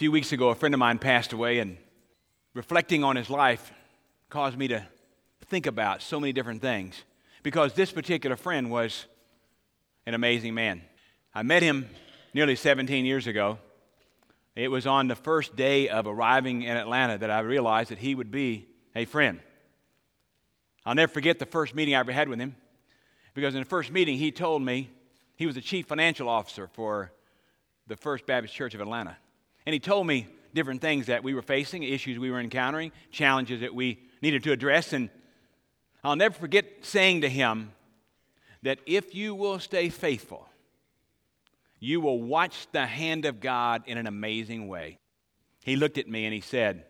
few weeks ago, a friend of mine passed away, and reflecting on his life caused me to think about so many different things because this particular friend was an amazing man. I met him nearly 17 years ago. It was on the first day of arriving in Atlanta that I realized that he would be a friend. I'll never forget the first meeting I ever had with him because in the first meeting he told me he was the chief financial officer for the First Baptist Church of Atlanta. And he told me different things that we were facing, issues we were encountering, challenges that we needed to address. And I'll never forget saying to him that if you will stay faithful, you will watch the hand of God in an amazing way. He looked at me and he said,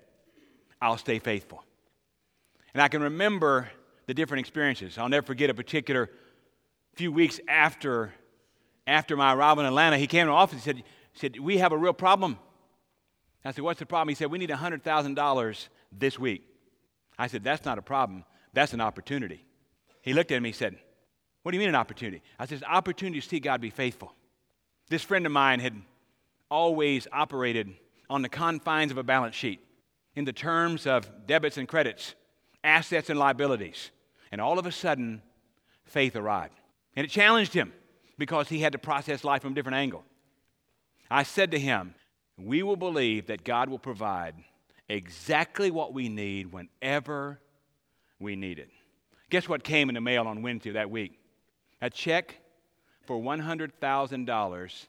I'll stay faithful. And I can remember the different experiences. I'll never forget a particular few weeks after, after my arrival in Atlanta, he came to the office and said, said, We have a real problem. I said, What's the problem? He said, We need $100,000 this week. I said, That's not a problem. That's an opportunity. He looked at me and said, What do you mean an opportunity? I said, opportunity to see God be faithful. This friend of mine had always operated on the confines of a balance sheet in the terms of debits and credits, assets and liabilities. And all of a sudden, faith arrived. And it challenged him because he had to process life from a different angle. I said to him, we will believe that God will provide exactly what we need whenever we need it. Guess what came in the mail on Wednesday that week? A check for $100,000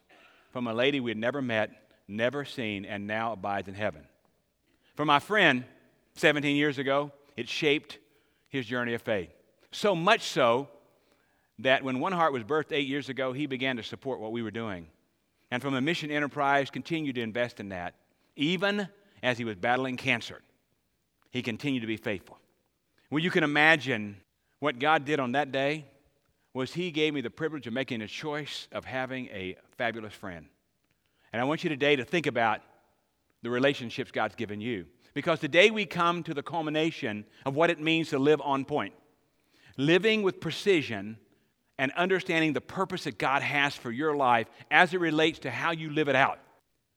from a lady we had never met, never seen, and now abides in heaven. For my friend, 17 years ago, it shaped his journey of faith. So much so that when One Heart was birthed eight years ago, he began to support what we were doing and from a mission enterprise continued to invest in that. Even as he was battling cancer, he continued to be faithful. Well, you can imagine what God did on that day was he gave me the privilege of making a choice of having a fabulous friend. And I want you today to think about the relationships God's given you. Because today we come to the culmination of what it means to live on point. Living with precision and understanding the purpose that God has for your life as it relates to how you live it out.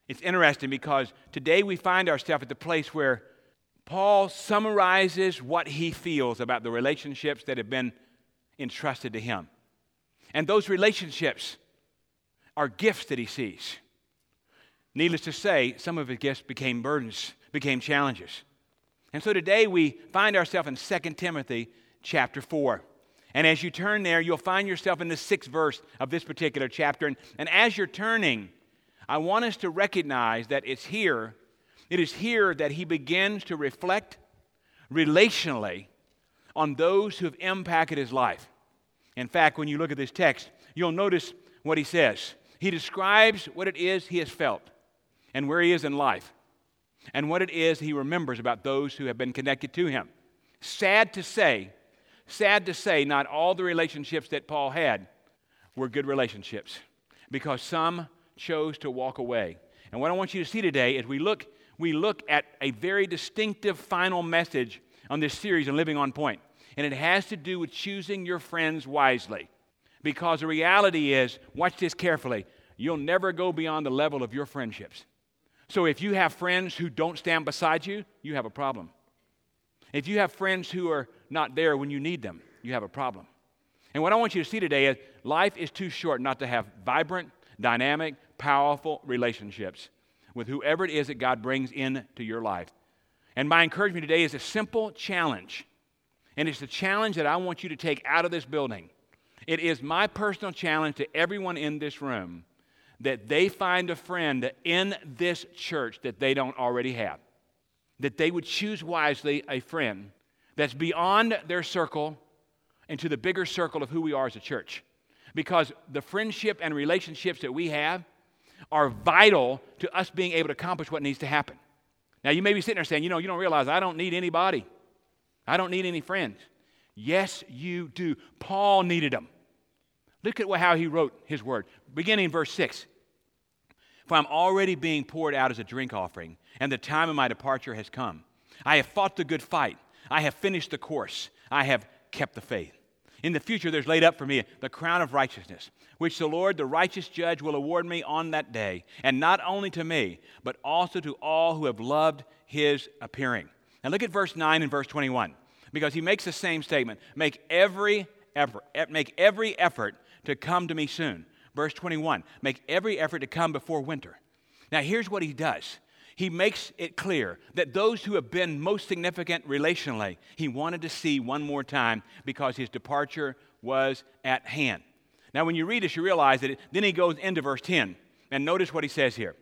It's interesting because today we find ourselves at the place where Paul summarizes what he feels about the relationships that have been entrusted to him. And those relationships are gifts that he sees. Needless to say, some of his gifts became burdens, became challenges. And so today we find ourselves in 2 Timothy chapter 4. And as you turn there, you'll find yourself in the sixth verse of this particular chapter. And, and as you're turning, I want us to recognize that it's here, it is here that he begins to reflect relationally on those who have impacted his life. In fact, when you look at this text, you'll notice what he says. He describes what it is he has felt and where he is in life and what it is he remembers about those who have been connected to him. Sad to say, Sad to say, not all the relationships that Paul had were good relationships because some chose to walk away. And what I want you to see today is we look, we look at a very distinctive final message on this series on Living on Point. And it has to do with choosing your friends wisely. Because the reality is, watch this carefully, you'll never go beyond the level of your friendships. So if you have friends who don't stand beside you, you have a problem. If you have friends who are not there when you need them, you have a problem. And what I want you to see today is life is too short not to have vibrant, dynamic, powerful relationships with whoever it is that God brings into your life. And my encouragement today is a simple challenge. And it's the challenge that I want you to take out of this building. It is my personal challenge to everyone in this room that they find a friend in this church that they don't already have that they would choose wisely a friend that's beyond their circle into the bigger circle of who we are as a church. Because the friendship and relationships that we have are vital to us being able to accomplish what needs to happen. Now, you may be sitting there saying, you know, you don't realize I don't need anybody, I don't need any friends. Yes, you do. Paul needed them. Look at how he wrote his word. Beginning in verse 6 For I'm already being poured out as a drink offering and the time of my departure has come. I have fought the good fight. I have finished the course. I have kept the faith. In the future, there's laid up for me the crown of righteousness, which the Lord, the righteous judge, will award me on that day, and not only to me, but also to all who have loved his appearing. Now look at verse 9 and verse 21, because he makes the same statement make every effort, make every effort to come to me soon. Verse 21 make every effort to come before winter. Now, here's what he does he makes it clear that those who have been most significant relationally, he wanted to see one more time because his departure was at hand. Now, when you read this, you realize that it, then he goes into verse 10, and notice what he says here.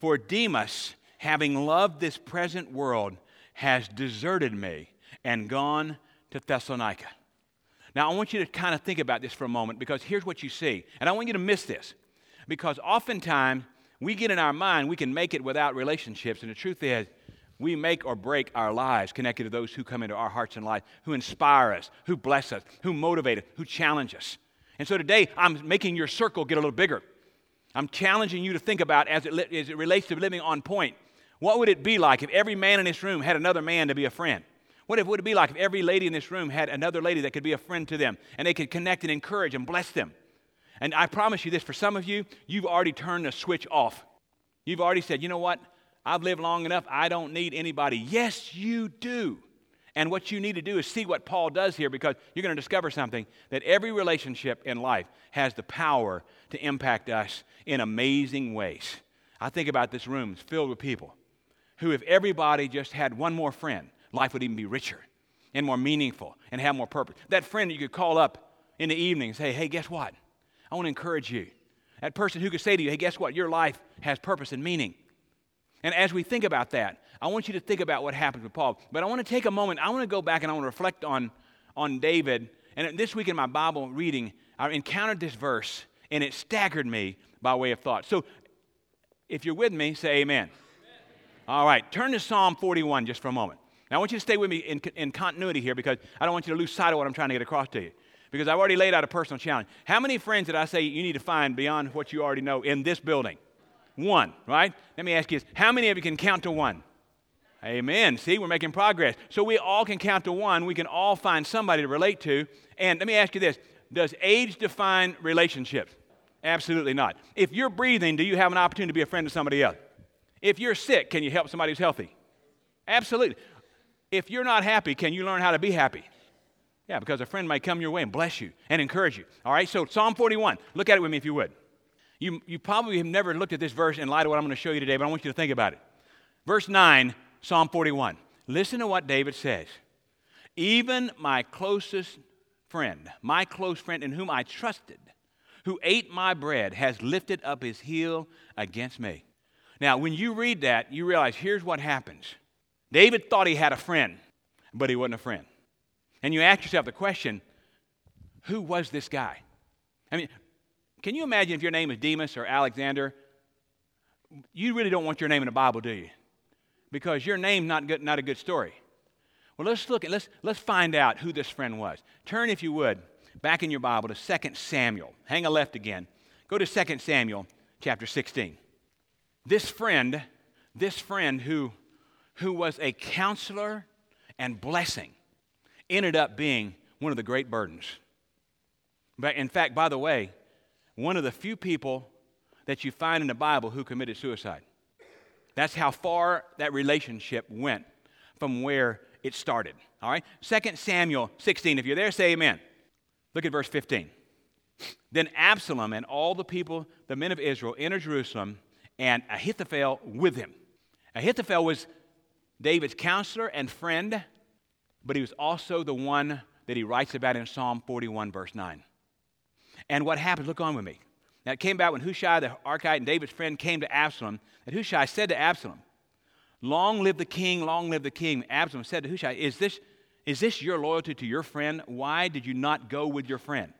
For Demas, having loved this present world, has deserted me and gone to Thessalonica. Now, I want you to kind of think about this for a moment because here's what you see. And I want you to miss this because oftentimes we get in our mind we can make it without relationships. And the truth is, we make or break our lives connected to those who come into our hearts and lives, who inspire us, who bless us, who motivate us, who challenge us. And so today, I'm making your circle get a little bigger. I'm challenging you to think about as it, as it relates to living on point. What would it be like if every man in this room had another man to be a friend? What would it be like if every lady in this room had another lady that could be a friend to them and they could connect and encourage and bless them? And I promise you this for some of you, you've already turned the switch off. You've already said, you know what? I've lived long enough. I don't need anybody. Yes, you do. And what you need to do is see what Paul does here because you're going to discover something that every relationship in life has the power to impact us in amazing ways. I think about this room it's filled with people who, if everybody just had one more friend, life would even be richer and more meaningful and have more purpose. That friend you could call up in the evening and say, hey, guess what? I want to encourage you. That person who could say to you, hey, guess what? Your life has purpose and meaning. And as we think about that, I want you to think about what happened with Paul. But I want to take a moment, I want to go back and I want to reflect on, on David. And this week in my Bible reading, I encountered this verse and it staggered me by way of thought. So if you're with me, say amen. amen. All right, turn to Psalm 41 just for a moment. Now I want you to stay with me in, in continuity here because I don't want you to lose sight of what I'm trying to get across to you because I've already laid out a personal challenge. How many friends did I say you need to find beyond what you already know in this building? One, right? Let me ask you this how many of you can count to one? Amen. See, we're making progress. So we all can count to one. We can all find somebody to relate to. And let me ask you this Does age define relationships? Absolutely not. If you're breathing, do you have an opportunity to be a friend to somebody else? If you're sick, can you help somebody who's healthy? Absolutely. If you're not happy, can you learn how to be happy? Yeah, because a friend might come your way and bless you and encourage you. All right, so Psalm 41. Look at it with me if you would. You, you probably have never looked at this verse in light of what I'm going to show you today, but I want you to think about it. Verse 9, Psalm 41. Listen to what David says. Even my closest friend, my close friend in whom I trusted, who ate my bread, has lifted up his heel against me. Now, when you read that, you realize here's what happens. David thought he had a friend, but he wasn't a friend. And you ask yourself the question who was this guy? I mean, can you imagine if your name is Demas or Alexander? You really don't want your name in the Bible, do you? Because your name's not, good, not a good story. Well, let's look at, let's, let's find out who this friend was. Turn, if you would, back in your Bible to 2 Samuel. Hang a left again. Go to 2 Samuel chapter 16. This friend, this friend who, who was a counselor and blessing ended up being one of the great burdens. But in fact, by the way, one of the few people that you find in the Bible who committed suicide. That's how far that relationship went from where it started. All right? 2 Samuel 16. If you're there, say amen. Look at verse 15. Then Absalom and all the people, the men of Israel, entered Jerusalem, and Ahithophel with him. Ahithophel was David's counselor and friend but he was also the one that he writes about in Psalm 41, verse 9. And what happened, look on with me. Now it came about when Hushai the Archite and David's friend came to Absalom, that Hushai said to Absalom, Long live the king, long live the king. Absalom said to Hushai, Is this, is this your loyalty to your friend? Why did you not go with your friend?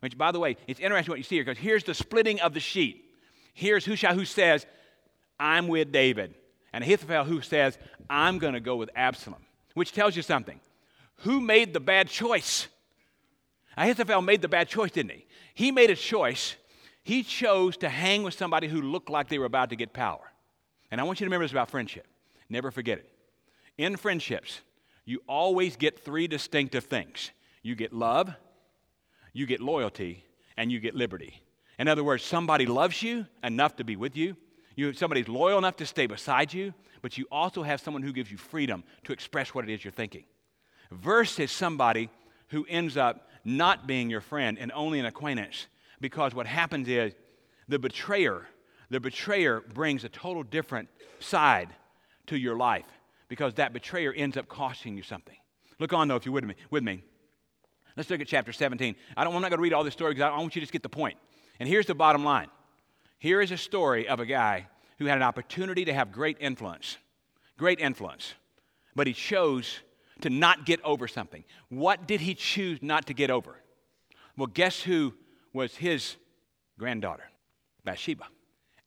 Which, by the way, it's interesting what you see here because here's the splitting of the sheet. Here's Hushai who says, I'm with David. And Ahithophel who says, I'm going to go with Absalom, which tells you something. Who made the bad choice? Ahithophel made the bad choice, didn't he? He made a choice. He chose to hang with somebody who looked like they were about to get power. And I want you to remember this about friendship. Never forget it. In friendships, you always get three distinctive things you get love, you get loyalty and you get liberty. In other words, somebody loves you enough to be with you. you somebody's loyal enough to stay beside you, but you also have someone who gives you freedom to express what it is you're thinking. Versus somebody who ends up not being your friend and only an acquaintance. Because what happens is the betrayer, the betrayer brings a total different side to your life because that betrayer ends up costing you something. Look on though, if you're with me. With me. Let's look at chapter 17. I don't, I'm not going to read all this story because I want you to just get the point. And here's the bottom line. Here is a story of a guy who had an opportunity to have great influence. Great influence. But he chose to not get over something. What did he choose not to get over? Well, guess who was his granddaughter? Bathsheba.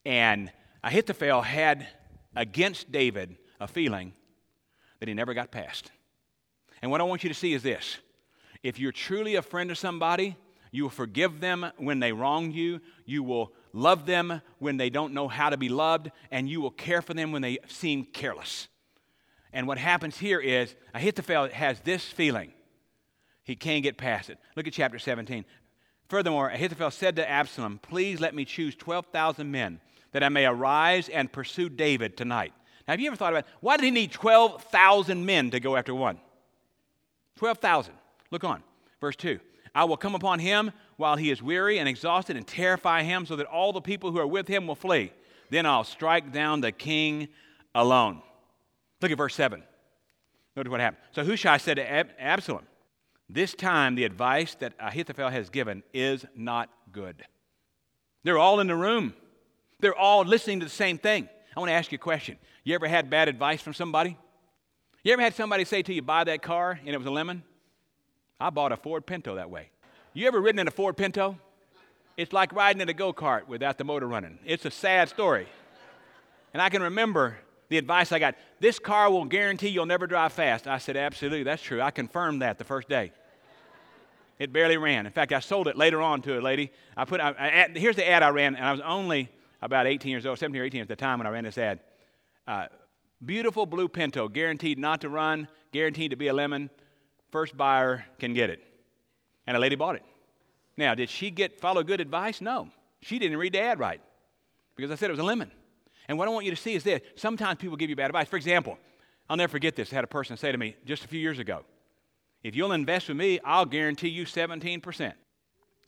And Ahithophel had against David a feeling that he never got past. And what I want you to see is this if you're truly a friend of somebody, you will forgive them when they wrong you. You will love them when they don't know how to be loved. And you will care for them when they seem careless. And what happens here is Ahithophel has this feeling. He can't get past it. Look at chapter 17. Furthermore, Ahithophel said to Absalom, Please let me choose 12,000 men that I may arise and pursue David tonight. Now, have you ever thought about why did he need 12,000 men to go after one? 12,000. Look on. Verse 2. I will come upon him while he is weary and exhausted and terrify him so that all the people who are with him will flee. Then I'll strike down the king alone. Look at verse 7. Notice what happened. So Hushai said to Ab- Absalom, This time the advice that Ahithophel has given is not good. They're all in the room, they're all listening to the same thing. I want to ask you a question. You ever had bad advice from somebody? You ever had somebody say to you, buy that car, and it was a lemon? I bought a Ford Pinto that way. You ever ridden in a Ford Pinto? It's like riding in a go kart without the motor running. It's a sad story. And I can remember the advice I got this car will guarantee you'll never drive fast. I said, absolutely, that's true. I confirmed that the first day. It barely ran. In fact, I sold it later on to a lady. I put, I, I, here's the ad I ran, and I was only about 18 years old, 17 or 18 at the time when I ran this ad. Uh, Beautiful blue Pinto, guaranteed not to run, guaranteed to be a lemon. First buyer can get it. And a lady bought it. Now, did she get follow good advice? No. She didn't read the ad right because I said it was a lemon. And what I want you to see is this sometimes people give you bad advice. For example, I'll never forget this. I had a person say to me just a few years ago if you'll invest with me, I'll guarantee you 17%.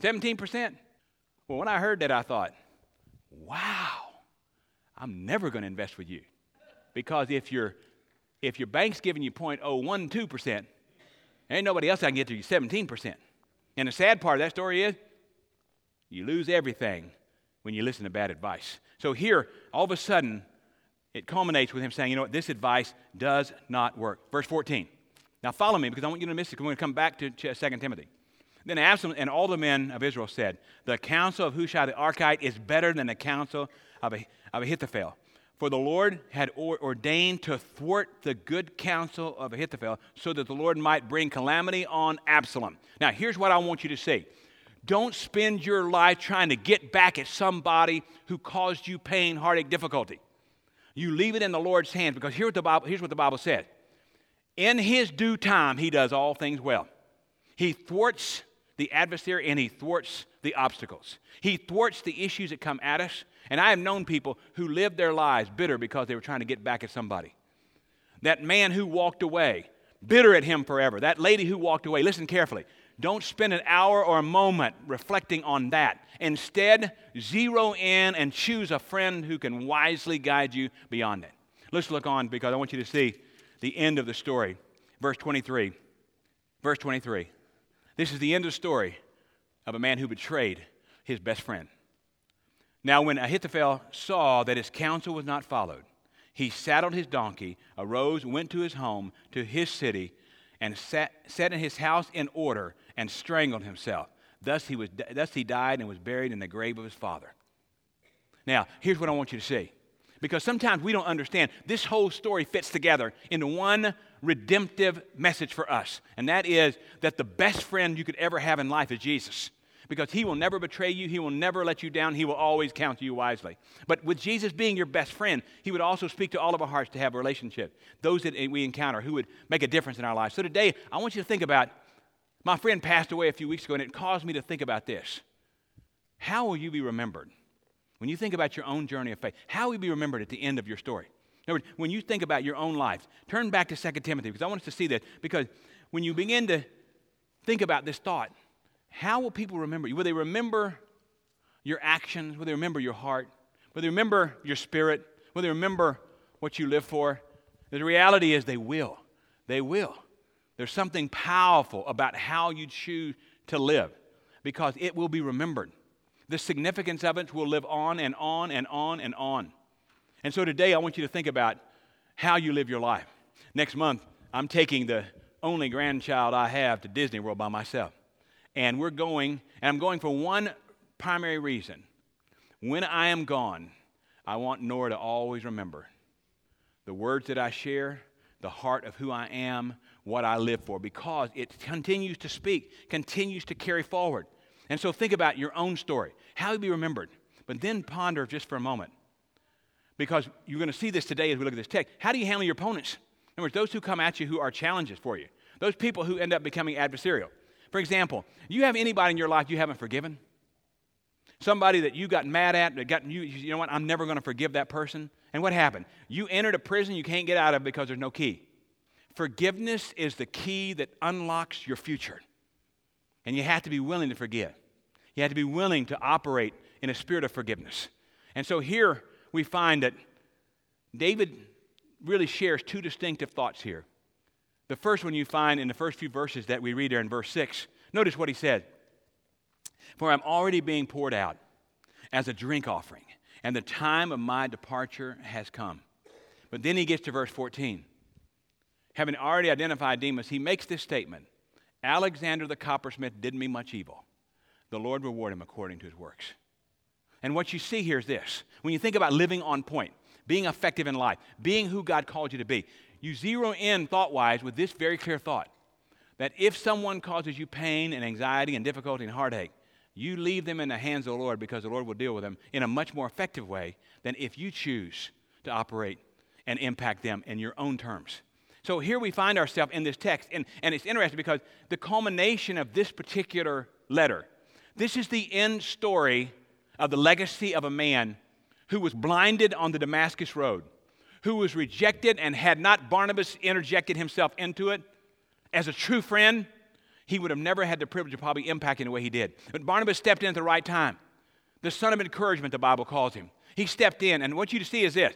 17%? Well, when I heard that, I thought, wow, I'm never going to invest with you. Because if, your if your bank's giving you 0.012%, ain't nobody else I can get to you 17%. And the sad part of that story is you lose everything when you listen to bad advice. So here, all of a sudden, it culminates with him saying, you know what, this advice does not work. Verse 14. Now follow me because I want you to miss it. We're going to come back to 2 Timothy. Then Absalom and all the men of Israel said, The counsel of Hushai the Archite is better than the counsel of, Ahithophel. For the Lord had ordained to thwart the good counsel of Ahithophel so that the Lord might bring calamity on Absalom. Now, here's what I want you to see. Don't spend your life trying to get back at somebody who caused you pain, heartache, difficulty. You leave it in the Lord's hands because here's what the Bible, here's what the Bible said. In his due time, he does all things well. He thwarts the adversary and he thwarts the obstacles. He thwarts the issues that come at us and I have known people who lived their lives bitter because they were trying to get back at somebody. That man who walked away, bitter at him forever. That lady who walked away, listen carefully. Don't spend an hour or a moment reflecting on that. Instead, zero in and choose a friend who can wisely guide you beyond it. Let's look on because I want you to see the end of the story. Verse 23. Verse 23. This is the end of the story of a man who betrayed his best friend. Now, when Ahithophel saw that his counsel was not followed, he saddled his donkey, arose, went to his home, to his city, and sat, set in his house in order and strangled himself. Thus he, was, thus he died and was buried in the grave of his father. Now, here's what I want you to see. Because sometimes we don't understand. This whole story fits together into one redemptive message for us, and that is that the best friend you could ever have in life is Jesus because he will never betray you. He will never let you down. He will always counsel you wisely. But with Jesus being your best friend, he would also speak to all of our hearts to have a relationship, those that we encounter who would make a difference in our lives. So today, I want you to think about My friend passed away a few weeks ago, and it caused me to think about this. How will you be remembered? When you think about your own journey of faith, how will you be remembered at the end of your story? In other words, when you think about your own life, turn back to 2 Timothy because I want us to see this. Because when you begin to think about this thought, how will people remember you? Will they remember your actions? Will they remember your heart? Will they remember your spirit? Will they remember what you live for? The reality is they will. They will. There's something powerful about how you choose to live because it will be remembered. The significance of it will live on and on and on and on. And so today I want you to think about how you live your life. Next month, I'm taking the only grandchild I have to Disney World by myself. And we're going, and I'm going for one primary reason. When I am gone, I want Nora to always remember the words that I share, the heart of who I am, what I live for, because it continues to speak, continues to carry forward. And so think about your own story, how you be remembered. But then ponder just for a moment, because you're going to see this today as we look at this text. How do you handle your opponents? In other words, those who come at you who are challenges for you, those people who end up becoming adversarial. For example, you have anybody in your life you haven't forgiven? Somebody that you got mad at, that got you, you know what, I'm never going to forgive that person. And what happened? You entered a prison you can't get out of because there's no key. Forgiveness is the key that unlocks your future. And you have to be willing to forgive. You have to be willing to operate in a spirit of forgiveness. And so here we find that David really shares two distinctive thoughts here. The first one you find in the first few verses that we read there in verse 6. Notice what he said For I'm already being poured out as a drink offering, and the time of my departure has come. But then he gets to verse 14. Having already identified Demas, he makes this statement Alexander the coppersmith did me much evil. The Lord reward him according to his works. And what you see here is this when you think about living on point, being effective in life, being who God called you to be, you zero in thought wise with this very clear thought that if someone causes you pain and anxiety and difficulty and heartache, you leave them in the hands of the Lord because the Lord will deal with them in a much more effective way than if you choose to operate and impact them in your own terms. So here we find ourselves in this text, and, and it's interesting because the culmination of this particular letter, this is the end story of the legacy of a man who was blinded on the Damascus Road who was rejected and had not Barnabas interjected himself into it as a true friend, he would have never had the privilege of probably impacting the way he did. But Barnabas stepped in at the right time. The son of encouragement, the Bible calls him. He stepped in, and what you see is this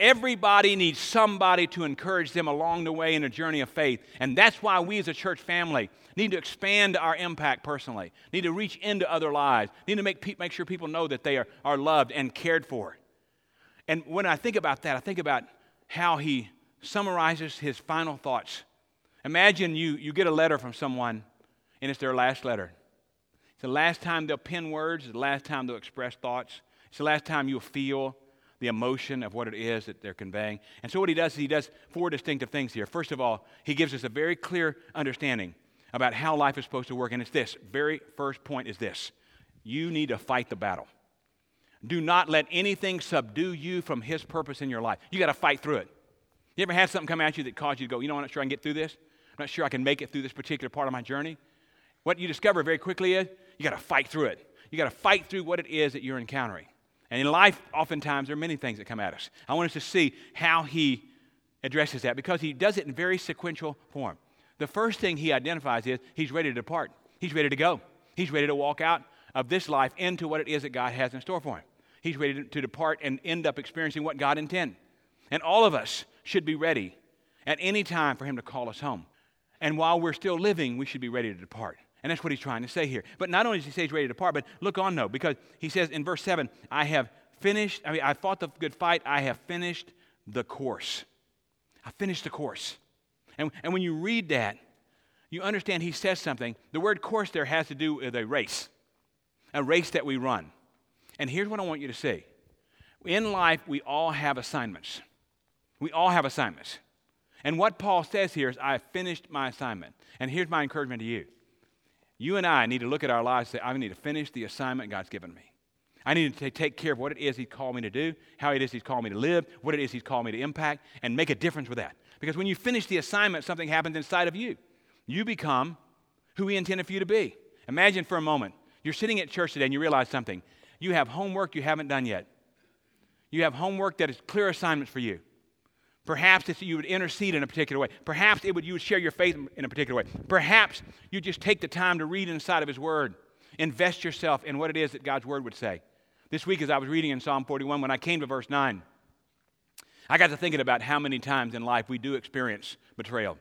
everybody needs somebody to encourage them along the way in a journey of faith. And that's why we as a church family need to expand our impact personally, need to reach into other lives, need to make, pe- make sure people know that they are, are loved and cared for. And when I think about that, I think about how he summarizes his final thoughts. Imagine you, you get a letter from someone, and it's their last letter. It's the last time they'll pen words, it's the last time they'll express thoughts, it's the last time you'll feel the emotion of what it is that they're conveying. And so, what he does is he does four distinctive things here. First of all, he gives us a very clear understanding about how life is supposed to work, and it's this very first point is this you need to fight the battle. Do not let anything subdue you from His purpose in your life. You got to fight through it. You ever had something come at you that caused you to go, you know, I'm not sure I can get through this? I'm not sure I can make it through this particular part of my journey? What you discover very quickly is you got to fight through it. You got to fight through what it is that you're encountering. And in life, oftentimes, there are many things that come at us. I want us to see how he addresses that because he does it in very sequential form. The first thing he identifies is he's ready to depart, he's ready to go, he's ready to walk out of this life into what it is that God has in store for him he's ready to depart and end up experiencing what God intended. And all of us should be ready at any time for him to call us home. And while we're still living, we should be ready to depart. And that's what he's trying to say here. But not only does he say he's ready to depart, but look on though, because he says in verse 7, I have finished, I mean, I fought the good fight, I have finished the course. I finished the course. And, and when you read that, you understand he says something. The word course there has to do with a race, a race that we run. And here's what I want you to see in life, we all have assignments. We all have assignments. And what Paul says here is, I have finished my assignment. And here's my encouragement to you. You and I need to look at our lives and say, I need to finish the assignment God's given me. I need to take care of what it is He's called me to do, how it is He's called me to live, what it is He's called me to impact, and make a difference with that. Because when you finish the assignment, something happens inside of you. You become who He intended for you to be. Imagine for a moment you're sitting at church today and you realize something. You have homework you haven't done yet. You have homework that is clear assignments for you. Perhaps it's you would intercede in a particular way. Perhaps it would you would share your faith in a particular way. Perhaps you just take the time to read inside of His Word. Invest yourself in what it is that God's Word would say. This week, as I was reading in Psalm 41, when I came to verse 9, I got to thinking about how many times in life we do experience betrayal.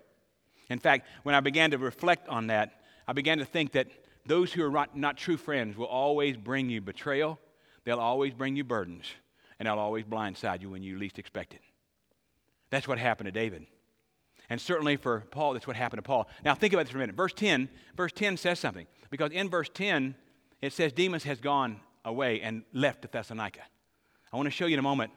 In fact, when I began to reflect on that, I began to think that those who are not, not true friends will always bring you betrayal, they'll always bring you burdens, and they'll always blindside you when you least expect it. That's what happened to David. And certainly for Paul, that's what happened to Paul. Now think about this for a minute. Verse 10, verse 10 says something. Because in verse 10, it says Demas has gone away and left to Thessalonica. I want to show you in a moment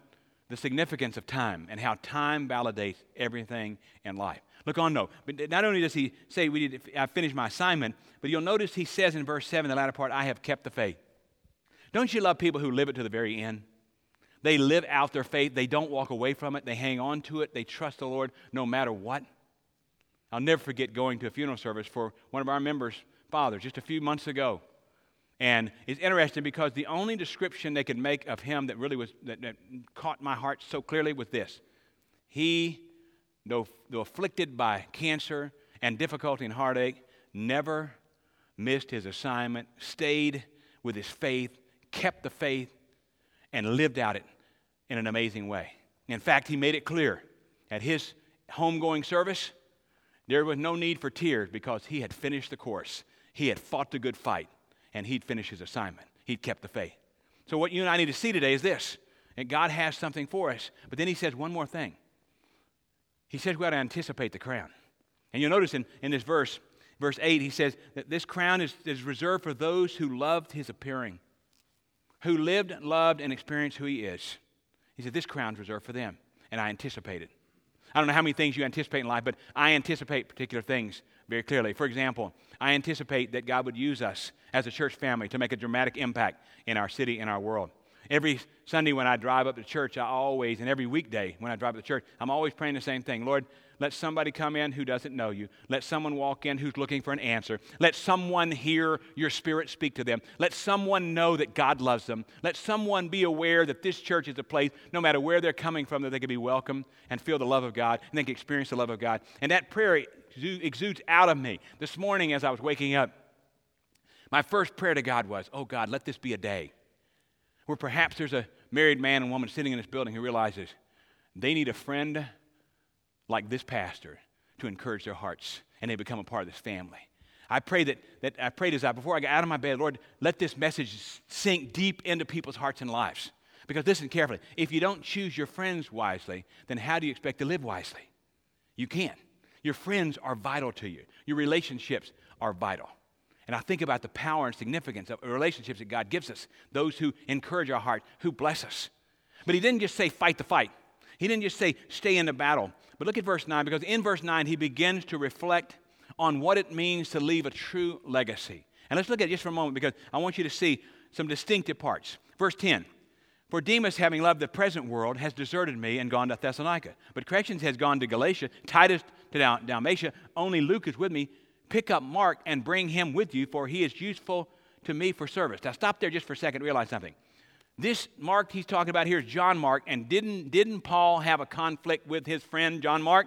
the significance of time and how time validates everything in life. Look on, no. But not only does he say, we need I finished my assignment, but you'll notice he says in verse 7, the latter part, I have kept the faith. Don't you love people who live it to the very end? They live out their faith. They don't walk away from it. They hang on to it. They trust the Lord no matter what. I'll never forget going to a funeral service for one of our members' fathers just a few months ago. And it's interesting because the only description they could make of him that really was that, that caught my heart so clearly was this. He, though, though afflicted by cancer and difficulty and heartache, never missed his assignment, stayed with his faith, kept the faith, and lived out it in an amazing way. In fact, he made it clear at his homegoing service there was no need for tears because he had finished the course. He had fought the good fight and he'd finish his assignment. He'd kept the faith. So, what you and I need to see today is this that God has something for us. But then he says one more thing. He says we ought to anticipate the crown. And you'll notice in, in this verse, verse 8, he says that this crown is, is reserved for those who loved his appearing, who lived, loved, and experienced who he is. He said, This crown's reserved for them, and I anticipate it. I don't know how many things you anticipate in life, but I anticipate particular things very clearly. For example, I anticipate that God would use us as a church family to make a dramatic impact in our city and our world. Every Sunday when I drive up to church, I always, and every weekday when I drive up to church, I'm always praying the same thing Lord, let somebody come in who doesn't know you. Let someone walk in who's looking for an answer. Let someone hear your spirit speak to them. Let someone know that God loves them. Let someone be aware that this church is a place, no matter where they're coming from, that they can be welcome and feel the love of God and they can experience the love of God. And that prayer exudes out of me. This morning, as I was waking up, my first prayer to God was, Oh God, let this be a day where perhaps there's a married man and woman sitting in this building who realizes they need a friend like this pastor to encourage their hearts and they become a part of this family. I pray that, that I prayed as I before I got out of my bed, Lord, let this message sink deep into people's hearts and lives. Because listen carefully, if you don't choose your friends wisely, then how do you expect to live wisely? You can't. Your friends are vital to you. Your relationships are vital. And I think about the power and significance of relationships that God gives us, those who encourage our heart, who bless us. But he didn't just say fight the fight. He didn't just say stay in the battle. But look at verse 9, because in verse 9, he begins to reflect on what it means to leave a true legacy. And let's look at it just for a moment, because I want you to see some distinctive parts. Verse 10 For Demas, having loved the present world, has deserted me and gone to Thessalonica. But Crescens has gone to Galatia, Titus to Dalmatia. Only Luke is with me. Pick up Mark and bring him with you, for he is useful to me for service. Now, stop there just for a second realize something. This Mark he's talking about here is John Mark, and didn't, didn't Paul have a conflict with his friend John Mark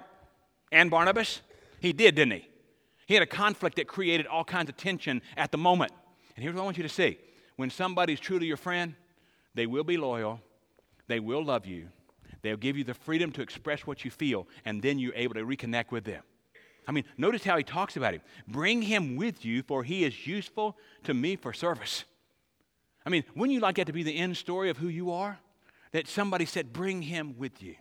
and Barnabas? He did, didn't he? He had a conflict that created all kinds of tension at the moment. And here's what I want you to see when somebody's truly your friend, they will be loyal, they will love you, they'll give you the freedom to express what you feel, and then you're able to reconnect with them. I mean, notice how he talks about him. Bring him with you, for he is useful to me for service. I mean, wouldn't you like that to be the end story of who you are? That somebody said, bring him with you.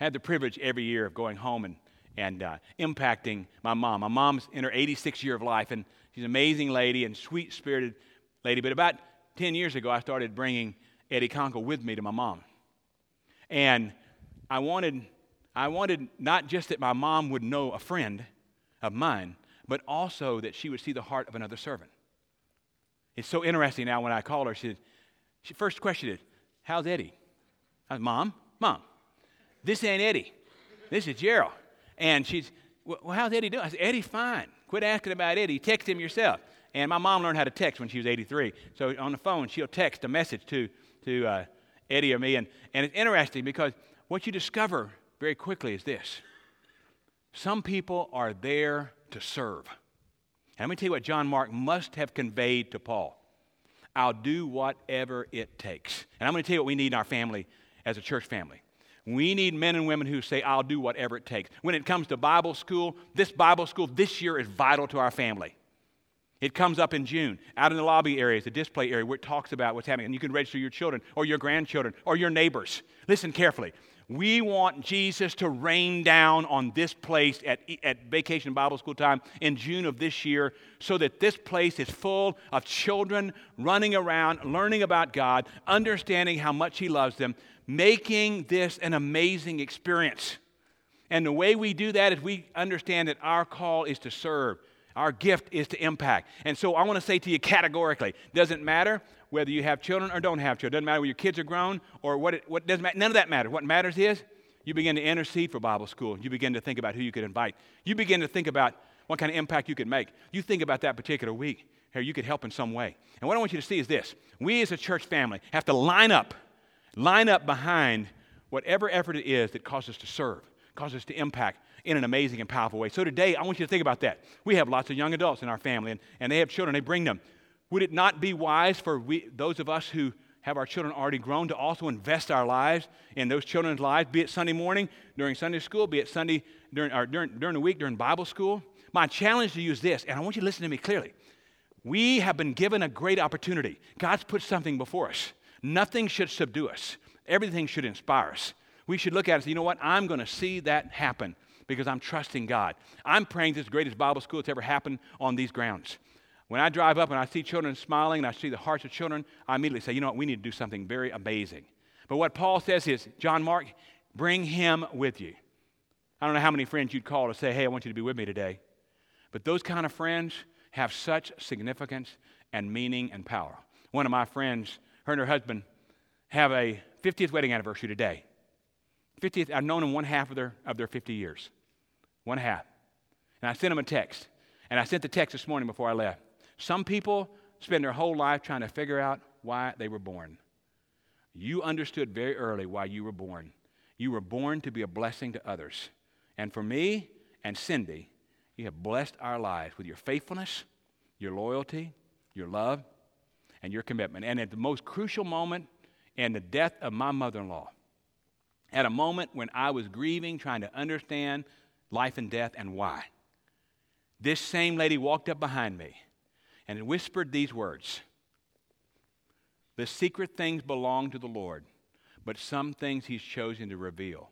I had the privilege every year of going home and, and uh, impacting my mom. My mom's in her 86th year of life, and she's an amazing lady and sweet spirited lady. But about 10 years ago, I started bringing Eddie Conkle with me to my mom. And I wanted, I wanted not just that my mom would know a friend of mine, but also that she would see the heart of another servant. It's so interesting now when I called her, she she first question is, How's Eddie? I said, Mom, Mom, this ain't Eddie. This is Gerald. And she's, Well, how's Eddie doing? I said, Eddie's fine. Quit asking about Eddie. Text him yourself. And my mom learned how to text when she was 83. So on the phone, she'll text a message to, to uh, Eddie or me. And, and it's interesting because what you discover very quickly is this some people are there to serve. And let me tell you what John Mark must have conveyed to Paul I'll do whatever it takes. And I'm going to tell you what we need in our family as a church family. We need men and women who say, I'll do whatever it takes. When it comes to Bible school, this Bible school this year is vital to our family. It comes up in June out in the lobby areas, the display area, where it talks about what's happening. And you can register your children or your grandchildren or your neighbors. Listen carefully. We want Jesus to rain down on this place at, at Vacation Bible School time in June of this year so that this place is full of children running around, learning about God, understanding how much He loves them, making this an amazing experience. And the way we do that is we understand that our call is to serve. Our gift is to impact. And so I want to say to you categorically doesn't matter whether you have children or don't have children. Doesn't matter whether your kids are grown or what, it, what doesn't matter. None of that matters. What matters is you begin to intercede for Bible school. You begin to think about who you could invite. You begin to think about what kind of impact you could make. You think about that particular week. How you could help in some way. And what I want you to see is this we as a church family have to line up, line up behind whatever effort it is that causes us to serve, causes us to impact in an amazing and powerful way. So today, I want you to think about that. We have lots of young adults in our family, and, and they have children, they bring them. Would it not be wise for we, those of us who have our children already grown to also invest our lives in those children's lives, be it Sunday morning during Sunday school, be it Sunday during, or during, during the week during Bible school? My challenge to you is this, and I want you to listen to me clearly. We have been given a great opportunity. God's put something before us. Nothing should subdue us, everything should inspire us. We should look at it and say, you know what? I'm going to see that happen because I'm trusting God. I'm praying this greatest Bible school that's ever happened on these grounds. When I drive up and I see children smiling and I see the hearts of children, I immediately say, you know what, we need to do something very amazing. But what Paul says is, John Mark, bring him with you. I don't know how many friends you'd call to say, hey, I want you to be with me today. But those kind of friends have such significance and meaning and power. One of my friends, her and her husband, have a 50th wedding anniversary today. 50th, I've known them one half of their, of their 50 years. One half. And I sent them a text. And I sent the text this morning before I left. Some people spend their whole life trying to figure out why they were born. You understood very early why you were born. You were born to be a blessing to others. And for me and Cindy, you have blessed our lives with your faithfulness, your loyalty, your love, and your commitment. And at the most crucial moment in the death of my mother in law, at a moment when I was grieving, trying to understand life and death and why, this same lady walked up behind me and whispered these words The secret things belong to the Lord, but some things He's chosen to reveal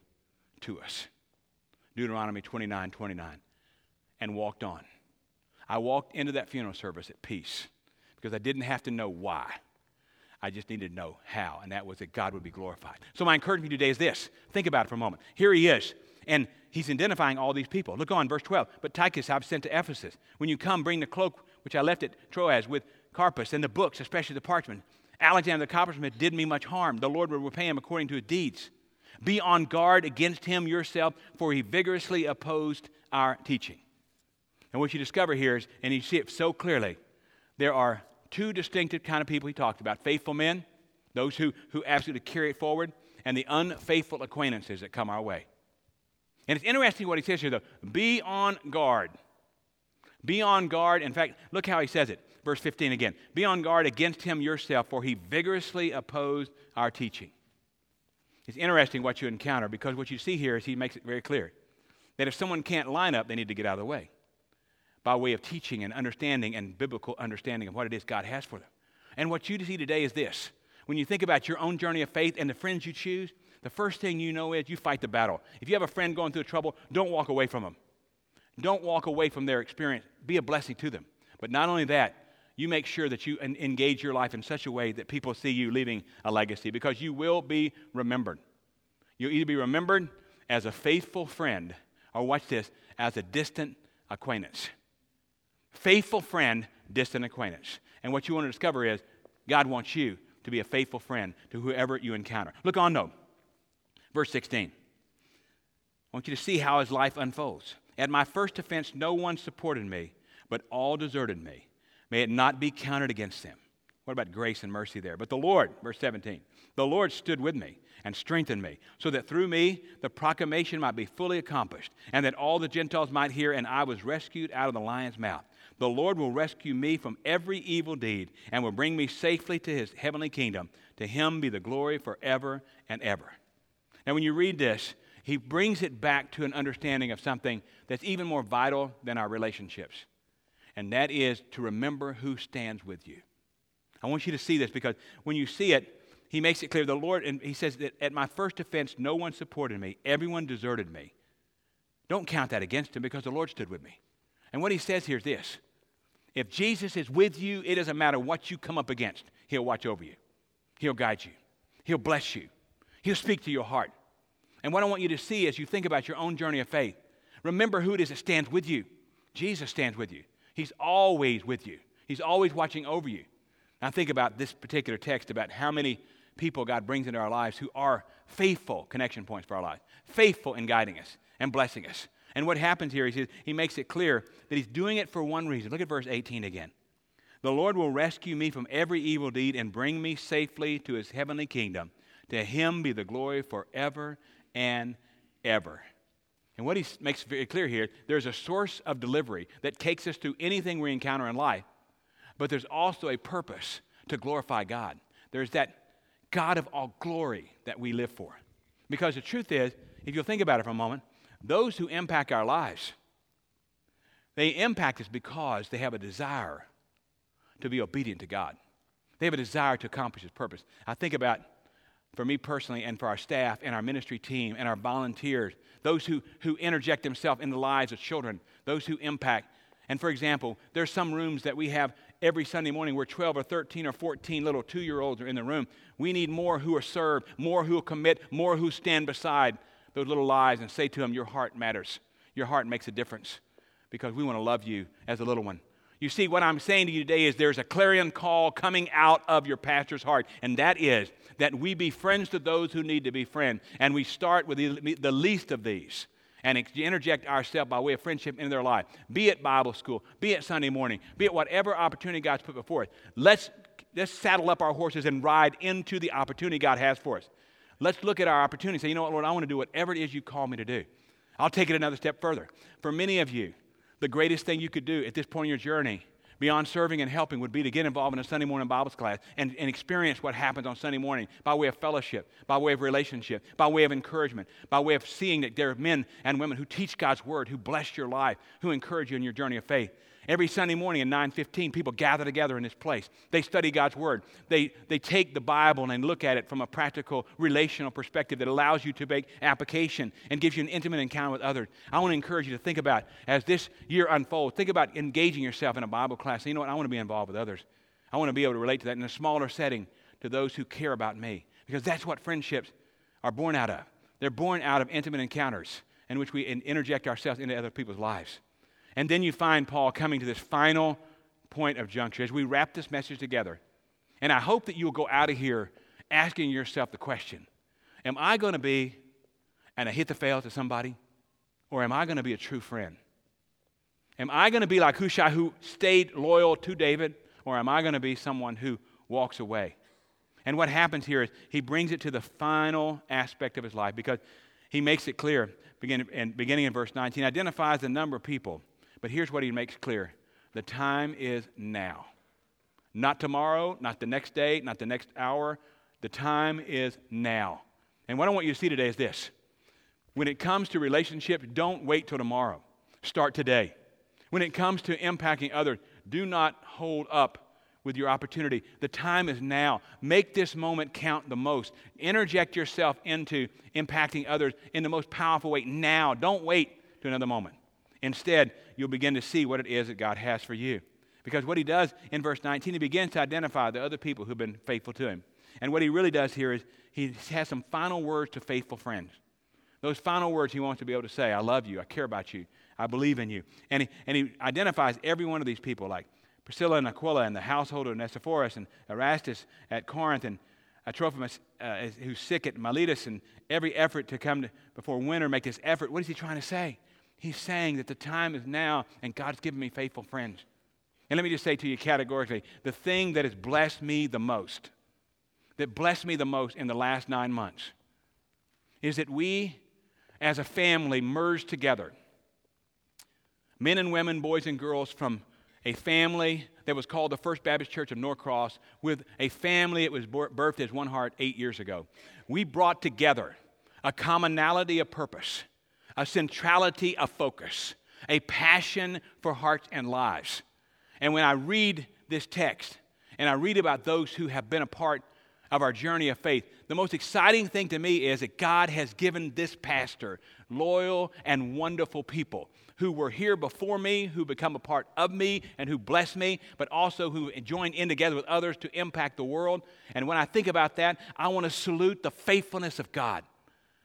to us. Deuteronomy 29 29. And walked on. I walked into that funeral service at peace because I didn't have to know why. I just needed to know how, and that was that God would be glorified. So, my encouragement today is this think about it for a moment. Here he is, and he's identifying all these people. Look on, verse 12. But Tychicus I've sent to Ephesus. When you come, bring the cloak which I left at Troas with Carpus, and the books, especially the parchment. Alexander the coppersmith did me much harm. The Lord will repay him according to his deeds. Be on guard against him yourself, for he vigorously opposed our teaching. And what you discover here is, and you see it so clearly, there are two distinctive kind of people he talked about faithful men, those who, who absolutely carry it forward, and the unfaithful acquaintances that come our way. And it's interesting what he says here, though be on guard. Be on guard. In fact, look how he says it. Verse 15 again. Be on guard against him yourself, for he vigorously opposed our teaching. It's interesting what you encounter because what you see here is he makes it very clear that if someone can't line up, they need to get out of the way by way of teaching and understanding and biblical understanding of what it is God has for them. And what you see today is this when you think about your own journey of faith and the friends you choose, the first thing you know is you fight the battle. If you have a friend going through trouble, don't walk away from them. Don't walk away from their experience. Be a blessing to them. But not only that, you make sure that you engage your life in such a way that people see you leaving a legacy because you will be remembered. You'll either be remembered as a faithful friend or, watch this, as a distant acquaintance. Faithful friend, distant acquaintance. And what you want to discover is God wants you to be a faithful friend to whoever you encounter. Look on, though. Verse 16. I want you to see how his life unfolds. At my first offense, no one supported me, but all deserted me. May it not be counted against them. What about grace and mercy there? But the Lord, verse 17, the Lord stood with me and strengthened me, so that through me the proclamation might be fully accomplished, and that all the Gentiles might hear, and I was rescued out of the lion's mouth. The Lord will rescue me from every evil deed and will bring me safely to his heavenly kingdom. To him be the glory forever and ever. Now, when you read this, he brings it back to an understanding of something that's even more vital than our relationships, and that is to remember who stands with you. I want you to see this because when you see it, he makes it clear the Lord, and he says that at my first offense, no one supported me, everyone deserted me. Don't count that against him because the Lord stood with me. And what he says here is this if Jesus is with you, it doesn't matter what you come up against, He'll watch over you, He'll guide you, He'll bless you, He'll speak to your heart. And what I want you to see as you think about your own journey of faith, remember who it is that stands with you. Jesus stands with you, He's always with you, He's always watching over you. Now, think about this particular text about how many people God brings into our lives who are faithful connection points for our life, faithful in guiding us and blessing us. And what happens here, he says, he makes it clear that he's doing it for one reason. Look at verse 18 again. The Lord will rescue me from every evil deed and bring me safely to his heavenly kingdom. To him be the glory forever and ever. And what he makes very clear here, there's a source of delivery that takes us through anything we encounter in life, but there's also a purpose to glorify God. There's that God of all glory that we live for. Because the truth is, if you'll think about it for a moment, those who impact our lives, they impact us because they have a desire to be obedient to God. They have a desire to accomplish His purpose. I think about, for me personally, and for our staff and our ministry team and our volunteers, those who, who interject themselves in the lives of children, those who impact. And for example, there's some rooms that we have every Sunday morning where 12 or 13 or 14 little two year olds are in the room. We need more who are served, more who will commit, more who stand beside those little lives and say to them, Your heart matters. Your heart makes a difference because we want to love you as a little one. You see, what I'm saying to you today is there's a clarion call coming out of your pastor's heart, and that is that we be friends to those who need to be friends. And we start with the, least of these and interject ourselves by way of friendship into their life, be it Bible school, be it Sunday morning, be it whatever opportunity God's put before us. Let's, let's saddle up our horses and ride into the opportunity God has for us. Let's look at our opportunity and say, you know what, Lord, I want to do whatever it is you call me to do. I'll take it another step further. For many of you, the greatest thing you could do at this point in your journey, beyond serving and helping, would be to get involved in a Sunday morning Bible class and, and experience what happens on Sunday morning by way of fellowship, by way of relationship, by way of encouragement, by way of seeing that there are men and women who teach God's word, who bless your life, who encourage you in your journey of faith. Every Sunday morning at 9:15, people gather together in this place. They study God's Word. They, they take the Bible and look at it from a practical, relational perspective that allows you to make application and gives you an intimate encounter with others. I want to encourage you to think about as this year unfolds, think about engaging yourself in a Bible class. you know what? I want to be involved with others. I want to be able to relate to that in a smaller setting to those who care about me. Because that's what friendships are born out of. They're born out of intimate encounters in which we interject ourselves into other people's lives. And then you find Paul coming to this final point of juncture as we wrap this message together. And I hope that you'll go out of here asking yourself the question Am I going to be an Ahithophel to fail to somebody? Or am I going to be a true friend? Am I going to be like Hushai who stayed loyal to David? Or am I going to be someone who walks away? And what happens here is he brings it to the final aspect of his life because he makes it clear, beginning in, beginning in verse 19, identifies the number of people but here's what he makes clear the time is now. Not tomorrow, not the next day, not the next hour. The time is now. And what I want you to see today is this when it comes to relationships, don't wait till tomorrow. Start today. When it comes to impacting others, do not hold up with your opportunity. The time is now. Make this moment count the most. Interject yourself into impacting others in the most powerful way now. Don't wait to another moment. Instead, you'll begin to see what it is that God has for you. Because what he does in verse 19, he begins to identify the other people who've been faithful to him. And what he really does here is he has some final words to faithful friends. Those final words he wants to be able to say, I love you, I care about you, I believe in you. And he, and he identifies every one of these people, like Priscilla and Aquila and the household of Onesiphorus and Erastus at Corinth and Trophimus, uh, who's sick at Miletus, and every effort to come to, before winter, make this effort. What is he trying to say? He's saying that the time is now and God's given me faithful friends. And let me just say to you categorically the thing that has blessed me the most, that blessed me the most in the last nine months, is that we as a family merged together. Men and women, boys and girls from a family that was called the First Baptist Church of Norcross with a family that was birthed as one heart eight years ago. We brought together a commonality of purpose, a centrality of focus, a passion for hearts and lives. And when I read this text and I read about those who have been a part of our journey of faith, the most exciting thing to me is that God has given this pastor loyal and wonderful people who were here before me, who become a part of me, and who bless me, but also who join in together with others to impact the world. And when I think about that, I want to salute the faithfulness of God.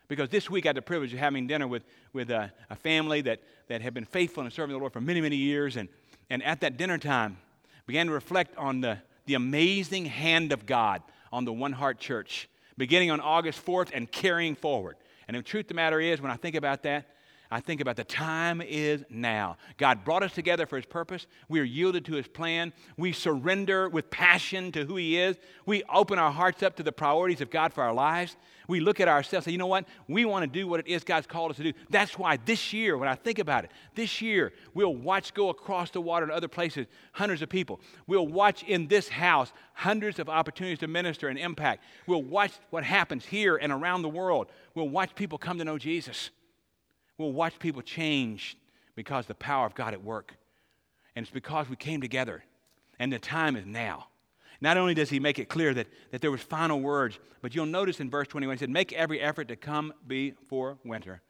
Because this week I had the privilege of having dinner with, with a, a family that, that had been faithful in serving the Lord for many, many years. And, and at that dinner time, began to reflect on the, the amazing hand of God on the One Heart Church, beginning on August 4th and carrying forward. And the truth of the matter is, when I think about that, I think about the time is now. God brought us together for His purpose. We are yielded to His plan. We surrender with passion to who He is. We open our hearts up to the priorities of God for our lives. We look at ourselves and say, you know what? We want to do what it is God's called us to do. That's why this year, when I think about it, this year, we'll watch go across the water to other places hundreds of people. We'll watch in this house hundreds of opportunities to minister and impact. We'll watch what happens here and around the world. We'll watch people come to know Jesus. We'll watch people change because the power of God at work. And it's because we came together, and the time is now. Not only does he make it clear that, that there was final words, but you'll notice in verse 21, he said, Make every effort to come before winter.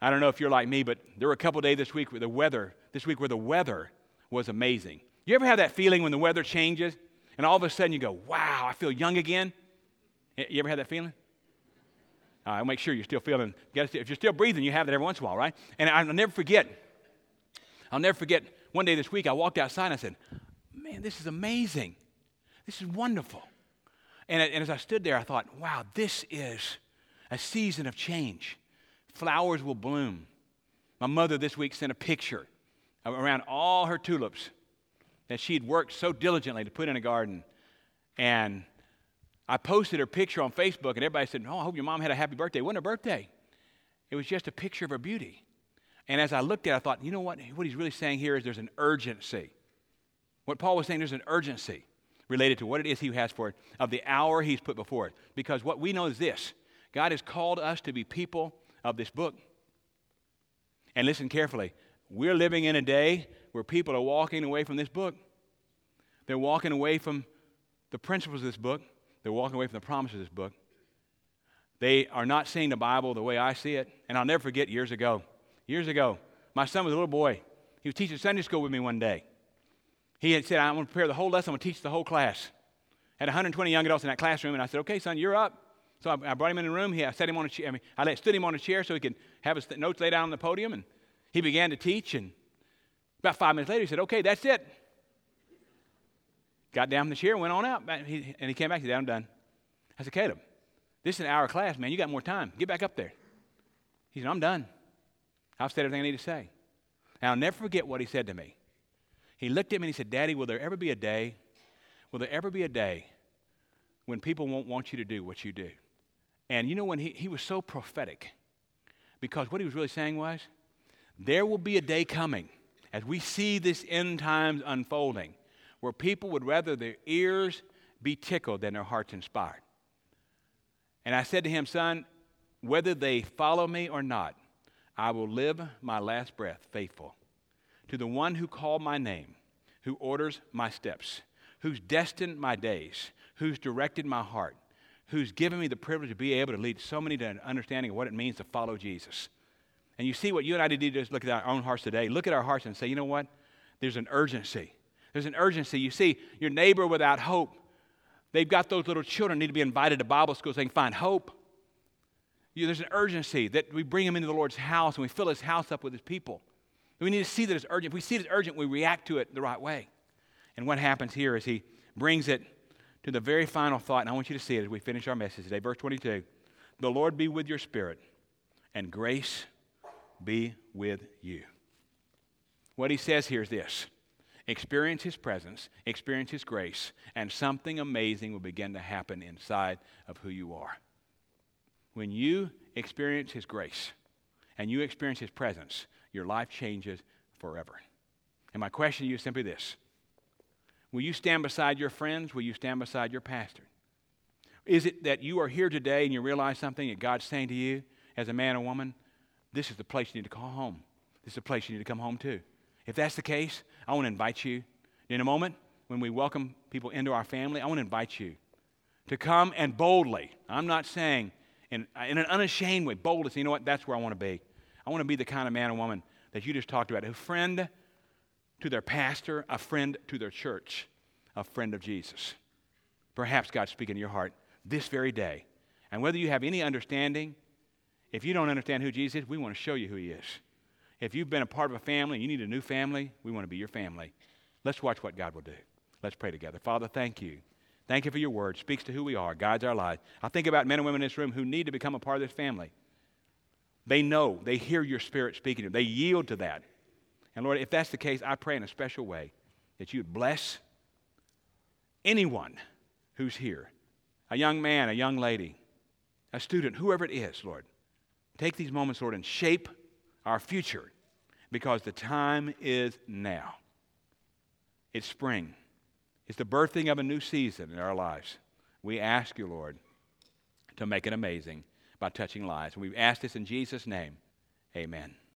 I don't know if you're like me, but there were a couple days this week where the weather, this week where the weather was amazing. You ever have that feeling when the weather changes and all of a sudden you go, wow, I feel young again? You ever had that feeling? Uh, I'll make sure you're still feeling, if you're still breathing, you have that every once in a while, right? And I'll never forget, I'll never forget one day this week, I walked outside and I said, Man, this is amazing. This is wonderful. And, and as I stood there, I thought, wow, this is a season of change. Flowers will bloom. My mother this week sent a picture around all her tulips that she had worked so diligently to put in a garden. And I posted her picture on Facebook, and everybody said, Oh, I hope your mom had a happy birthday. It wasn't her birthday, it was just a picture of her beauty. And as I looked at it, I thought, you know what? What he's really saying here is there's an urgency. What Paul was saying, there's an urgency related to what it is he has for it, of the hour he's put before it. Because what we know is this God has called us to be people of this book. And listen carefully. We're living in a day where people are walking away from this book. They're walking away from the principles of this book. They're walking away from the promise of this book. They are not seeing the Bible the way I see it. And I'll never forget years ago. Years ago, my son was a little boy. He was teaching Sunday school with me one day. He had said, I'm going to prepare the whole lesson. I'm going to teach the whole class. Had 120 young adults in that classroom, and I said, okay, son, you're up. So I, I brought him in the room. He, I set him on a chair. I, mean, I stood him on a chair so he could have his notes laid out on the podium, and he began to teach. And about five minutes later, he said, okay, that's it got down from the chair and went on out. And he came back and said, I'm done. I said, Caleb, this is an hour class, man. You got more time. Get back up there. He said, I'm done. I've said everything I need to say. And I'll never forget what he said to me. He looked at me and he said, Daddy, will there ever be a day, will there ever be a day when people won't want you to do what you do? And you know, when he, he was so prophetic, because what he was really saying was, there will be a day coming as we see this end times unfolding where people would rather their ears be tickled than their hearts inspired. And I said to him, Son, whether they follow me or not, I will live my last breath faithful to the one who called my name, who orders my steps, who's destined my days, who's directed my heart, who's given me the privilege to be able to lead so many to an understanding of what it means to follow Jesus. And you see what you and I did is look at our own hearts today. Look at our hearts and say, you know what? There's an urgency. There's an urgency. You see, your neighbor without hope, they've got those little children need to be invited to Bible school so they can find hope. You, there's an urgency that we bring them into the Lord's house and we fill his house up with his people. We need to see that it's urgent. If we see it as urgent, we react to it the right way. And what happens here is he brings it to the very final thought, and I want you to see it as we finish our message today. Verse 22 The Lord be with your spirit, and grace be with you. What he says here is this experience his presence, experience his grace, and something amazing will begin to happen inside of who you are. When you experience his grace and you experience his presence, your life changes forever. And my question to you is simply this Will you stand beside your friends? Will you stand beside your pastor? Is it that you are here today and you realize something that God's saying to you as a man or woman? This is the place you need to call home. This is the place you need to come home to. If that's the case, I want to invite you in a moment when we welcome people into our family. I want to invite you to come and boldly, I'm not saying in, in an unashamed way, boldly say, you know what, that's where I want to be. I want to be the kind of man or woman that you just talked about, a friend to their pastor, a friend to their church, a friend of Jesus. Perhaps God's speaking to your heart this very day. And whether you have any understanding, if you don't understand who Jesus is, we want to show you who he is. If you've been a part of a family, and you need a new family, we want to be your family. Let's watch what God will do. Let's pray together. Father, thank you. Thank you for your word. Speaks to who we are, guides our lives. I think about men and women in this room who need to become a part of this family. They know, they hear your spirit speaking to them, they yield to that. And Lord, if that's the case, I pray in a special way that you would bless anyone who's here a young man, a young lady, a student, whoever it is, Lord. Take these moments, Lord, and shape our future because the time is now. It's spring, it's the birthing of a new season in our lives. We ask you, Lord, to make it amazing by touching lives. We ask this in Jesus' name. Amen.